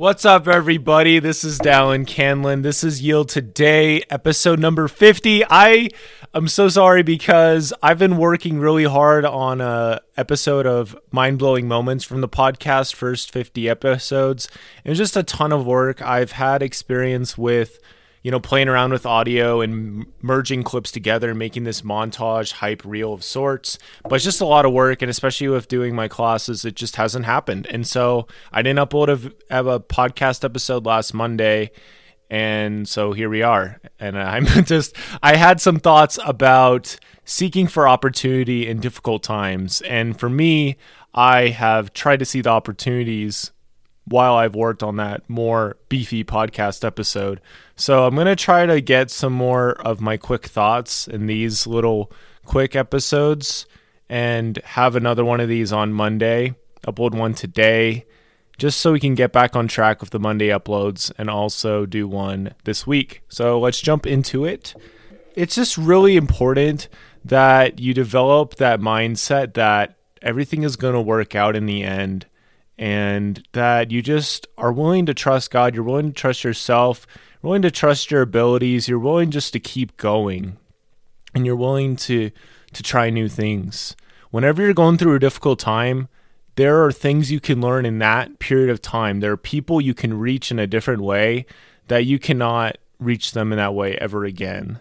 What's up, everybody? This is Dallin Canlin. This is Yield Today, episode number 50. I am so sorry because I've been working really hard on a episode of Mind Blowing Moments from the podcast, first 50 episodes. It was just a ton of work. I've had experience with you know, playing around with audio and merging clips together and making this montage hype reel of sorts. But it's just a lot of work, and especially with doing my classes, it just hasn't happened. And so I didn't upload a, a podcast episode last Monday, and so here we are. And I'm just I had some thoughts about seeking for opportunity in difficult times, and for me, I have tried to see the opportunities while I've worked on that more beefy podcast episode. So I'm going to try to get some more of my quick thoughts in these little quick episodes and have another one of these on Monday, upload one today, just so we can get back on track with the Monday uploads and also do one this week. So let's jump into it. It's just really important that you develop that mindset that everything is going to work out in the end and that you just are willing to trust God, you're willing to trust yourself, you're willing to trust your abilities, you're willing just to keep going, and you're willing to to try new things. Whenever you're going through a difficult time, there are things you can learn in that period of time. There are people you can reach in a different way that you cannot reach them in that way ever again.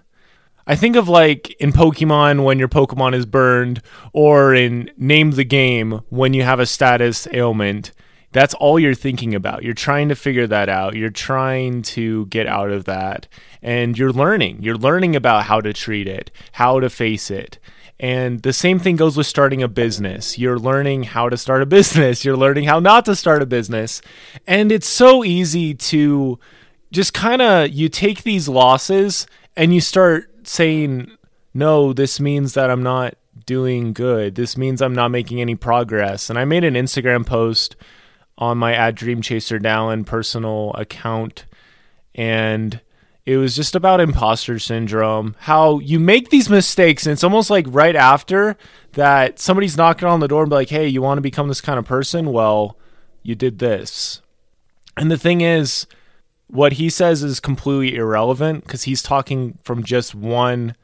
I think of like in Pokemon when your Pokemon is burned, or in Name the Game when you have a status ailment. That's all you're thinking about. You're trying to figure that out. You're trying to get out of that. And you're learning. You're learning about how to treat it, how to face it. And the same thing goes with starting a business. You're learning how to start a business, you're learning how not to start a business. And it's so easy to just kind of you take these losses and you start saying, no, this means that I'm not doing good. This means I'm not making any progress. And I made an Instagram post on my at Dream Chaser Dallin personal account, and it was just about imposter syndrome. How you make these mistakes, and it's almost like right after that somebody's knocking on the door and be like, "Hey, you want to become this kind of person?" Well, you did this. And the thing is, what he says is completely irrelevant because he's talking from just one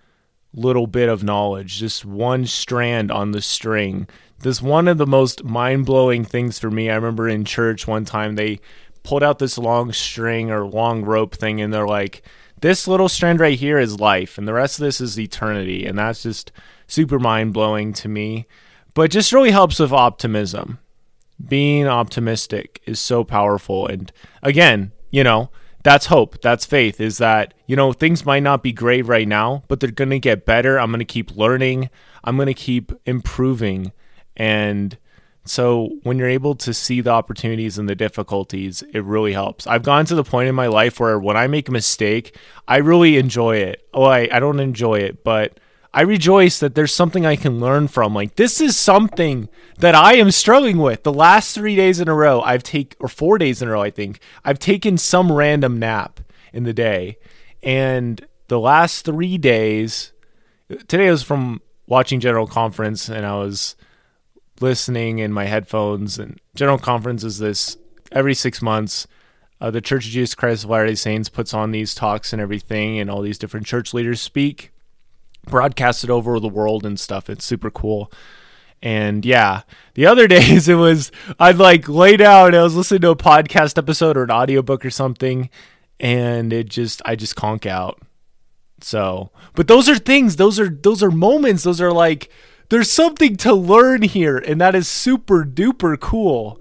little bit of knowledge, just one strand on the string. This one of the most mind blowing things for me. I remember in church one time they pulled out this long string or long rope thing, and they're like, "This little strand right here is life, and the rest of this is eternity," and that's just super mind blowing to me. But just really helps with optimism. Being optimistic is so powerful, and again, you know, that's hope. That's faith. Is that, you know, things might not be great right now, but they're going to get better. I'm going to keep learning. I'm going to keep improving. And so when you're able to see the opportunities and the difficulties, it really helps. I've gone to the point in my life where when I make a mistake, I really enjoy it. Oh, I, I don't enjoy it, but I rejoice that there's something I can learn from. Like this is something that I am struggling with. The last three days in a row, I've taken or four days in a row, I think I've taken some random nap in the day, and the last three days, today was from watching General Conference, and I was listening in my headphones. And General Conference is this every six months. Uh, the Church of Jesus Christ of Latter-day Saints puts on these talks and everything, and all these different church leaders speak broadcasted over the world and stuff. It's super cool. And yeah, the other days it was I'd like lay down, and I was listening to a podcast episode or an audiobook or something, and it just I just conk out. So, but those are things, those are those are moments, those are like there's something to learn here, and that is super duper cool.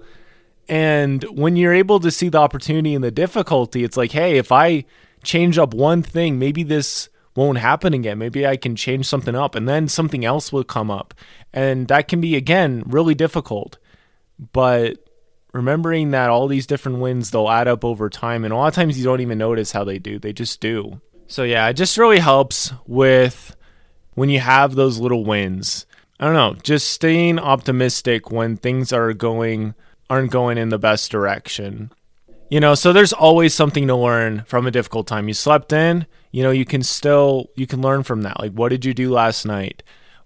And when you're able to see the opportunity and the difficulty, it's like, hey, if I change up one thing, maybe this won't happen again. Maybe I can change something up and then something else will come up. And that can be, again, really difficult. But remembering that all these different wins, they'll add up over time. And a lot of times you don't even notice how they do, they just do. So, yeah, it just really helps with when you have those little wins. I don't know, just staying optimistic when things are going aren't going in the best direction. You know, so there's always something to learn from a difficult time. You slept in, you know, you can still you can learn from that. Like what did you do last night?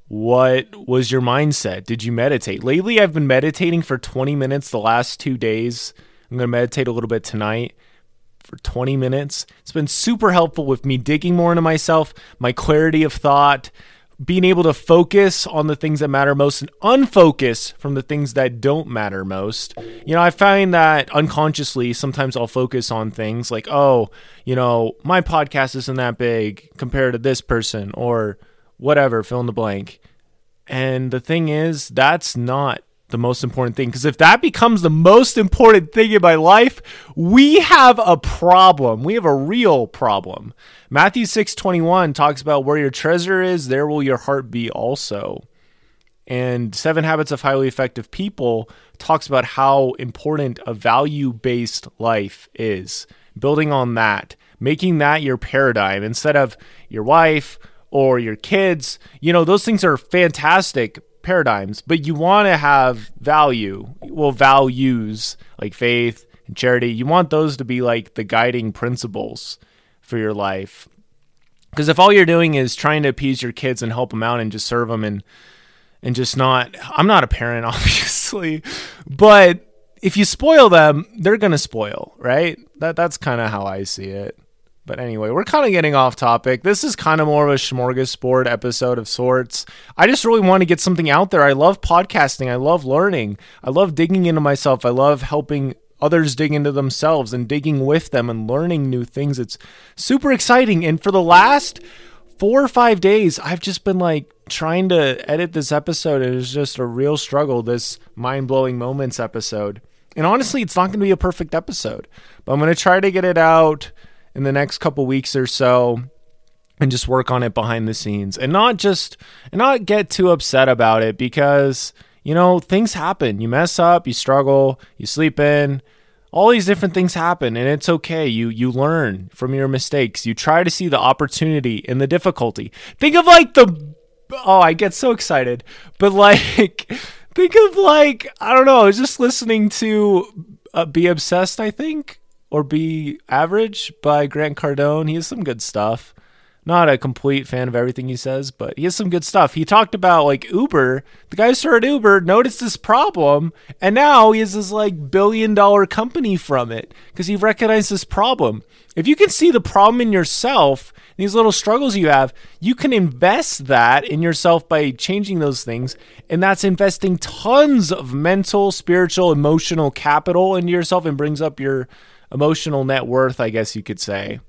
What was your mindset? Did you meditate? Lately I've been meditating for 20 minutes the last 2 days. I'm going to meditate a little bit tonight for 20 minutes. It's been super helpful with me digging more into myself, my clarity of thought, being able to focus on the things that matter most and unfocus from the things that don't matter most. You know, I find that unconsciously sometimes I'll focus on things like, oh, you know, my podcast isn't that big compared to this person or whatever, fill in the blank. And the thing is, that's not the most important thing. Because if that becomes the most important thing in my life, we have a problem. We have a real problem. Matthew 6 21 talks about where your treasure is, there will your heart be also. And Seven Habits of Highly Effective People talks about how important a value based life is. Building on that, making that your paradigm instead of your wife or your kids. You know, those things are fantastic, paradigms, but you want to have value, well, values like faith and charity. You want those to be like the guiding principles for your life. Because if all you're doing is trying to appease your kids and help them out and just serve them and and just not, I'm not a parent, obviously, but if you spoil them, they're gonna spoil, right? That that's kind of how I see it. But anyway, we're kind of getting off topic. This is kind of more of a smorgasbord episode of sorts. I just really want to get something out there. I love podcasting. I love learning. I love digging into myself. I love helping others dig into themselves and digging with them and learning new things. It's super exciting. And for the last four or five days, I've just been like trying to edit this episode. It is just a real struggle, this mind blowing moments episode. And honestly, it's not going to be a perfect episode, but I'm going to try to get it out in the next couple weeks or so and just work on it behind the scenes and not just and not get too upset about it because you know things happen. You mess up you struggle you sleep in all these different things happen and it's okay. You you learn from your mistakes. You try to see the opportunity in the difficulty. Think of like the oh i get so excited but like think of like i don't know i was just listening to uh, be obsessed i think or Be Average by Grant Cardone. He has some good stuff. Not a complete fan of everything he says, but he has some good stuff. He talked about like Uber. The guy who started Uber noticed this problem, and now he has this like billion dollar company from it because he recognized this problem. If you can see the problem in yourself, these little struggles you have, you can invest that in yourself by changing those things. And that's investing tons of mental, spiritual, emotional capital into yourself and brings up your emotional net worth, I guess you could say.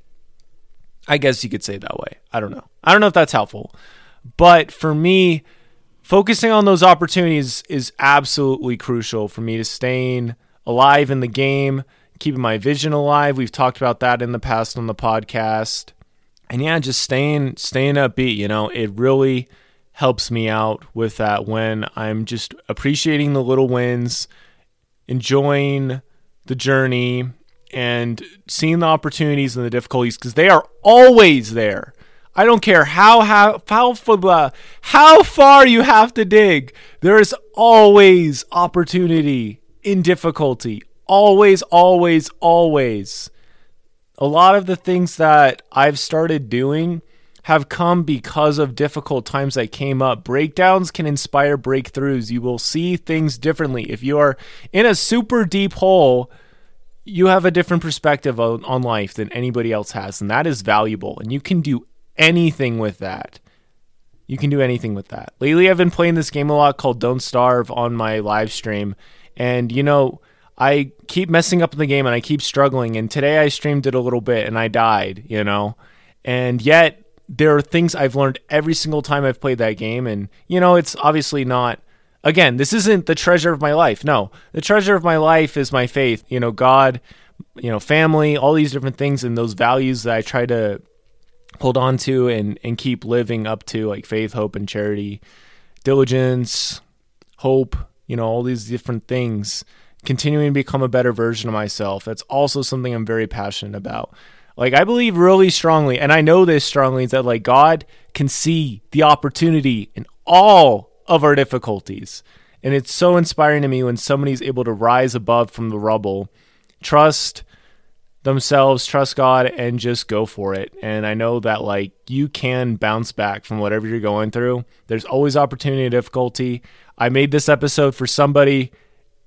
I guess you could say that way. I don't know. I don't know if that's helpful. But for me, focusing on those opportunities is absolutely crucial for me to staying alive in the game, keeping my vision alive. We've talked about that in the past on the podcast. And yeah, just staying staying upbeat, you know, it really helps me out with that when I'm just appreciating the little wins, enjoying the journey, and seeing the opportunities and the difficulties because they are always there. I don't care how how how how far you have to dig. There is always opportunity in difficulty. Always, always, always. A lot of the things that I've started doing have come because of difficult times that came up. Breakdowns can inspire breakthroughs. You will see things differently. If you are in a super deep hole, you have a different perspective on, on life than anybody else has, and that is valuable. And you can do anything with that. You can do anything with that. Lately, I've been playing this game a lot called Don't Starve on my live stream, and you know, I keep messing up in the game and I keep struggling. And today I streamed it a little bit and I died, you know, and yet there are things I've learned every single time I've played that game, and you know, it's obviously not Again, this isn't the treasure of my life. No, the treasure of my life is my faith. You know, God, you know, family, all these different things and those values that I try to hold on to and, and keep living up to, like faith, hope, and charity, diligence, hope, you know, all these different things. Continuing to become a better version of myself. That's also something I'm very passionate about. Like I believe really strongly, and I know this strongly, is that like God can see the opportunity in all of our difficulties. And it's so inspiring to me when somebody's able to rise above from the rubble, trust themselves, trust God, and just go for it. And I know that like you can bounce back from whatever you're going through. There's always opportunity and difficulty. I made this episode for somebody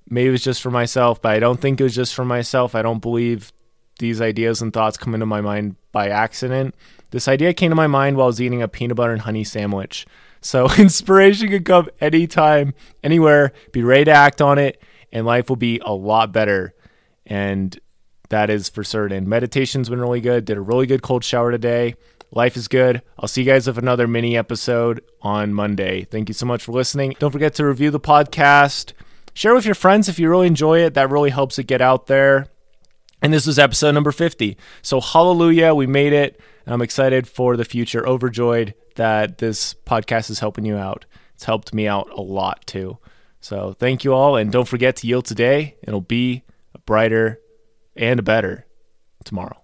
maybe it was just for myself, but I don't think it was just for myself. I don't believe these ideas and thoughts come into my mind by accident. This idea came to my mind while I was eating a peanut butter and honey sandwich. So inspiration can come anytime, anywhere. Be ready to act on it, and life will be a lot better. And that is for certain. Meditation's been really good. Did a really good cold shower today. Life is good. I'll see you guys with another mini episode on Monday. Thank you so much for listening. Don't forget to review the podcast. Share with your friends if you really enjoy it. That really helps it get out there. And this was episode number 50. So, hallelujah, we made it. I'm excited for the future, overjoyed that this podcast is helping you out. It's helped me out a lot too. So, thank you all. And don't forget to yield today. It'll be a brighter and a better tomorrow.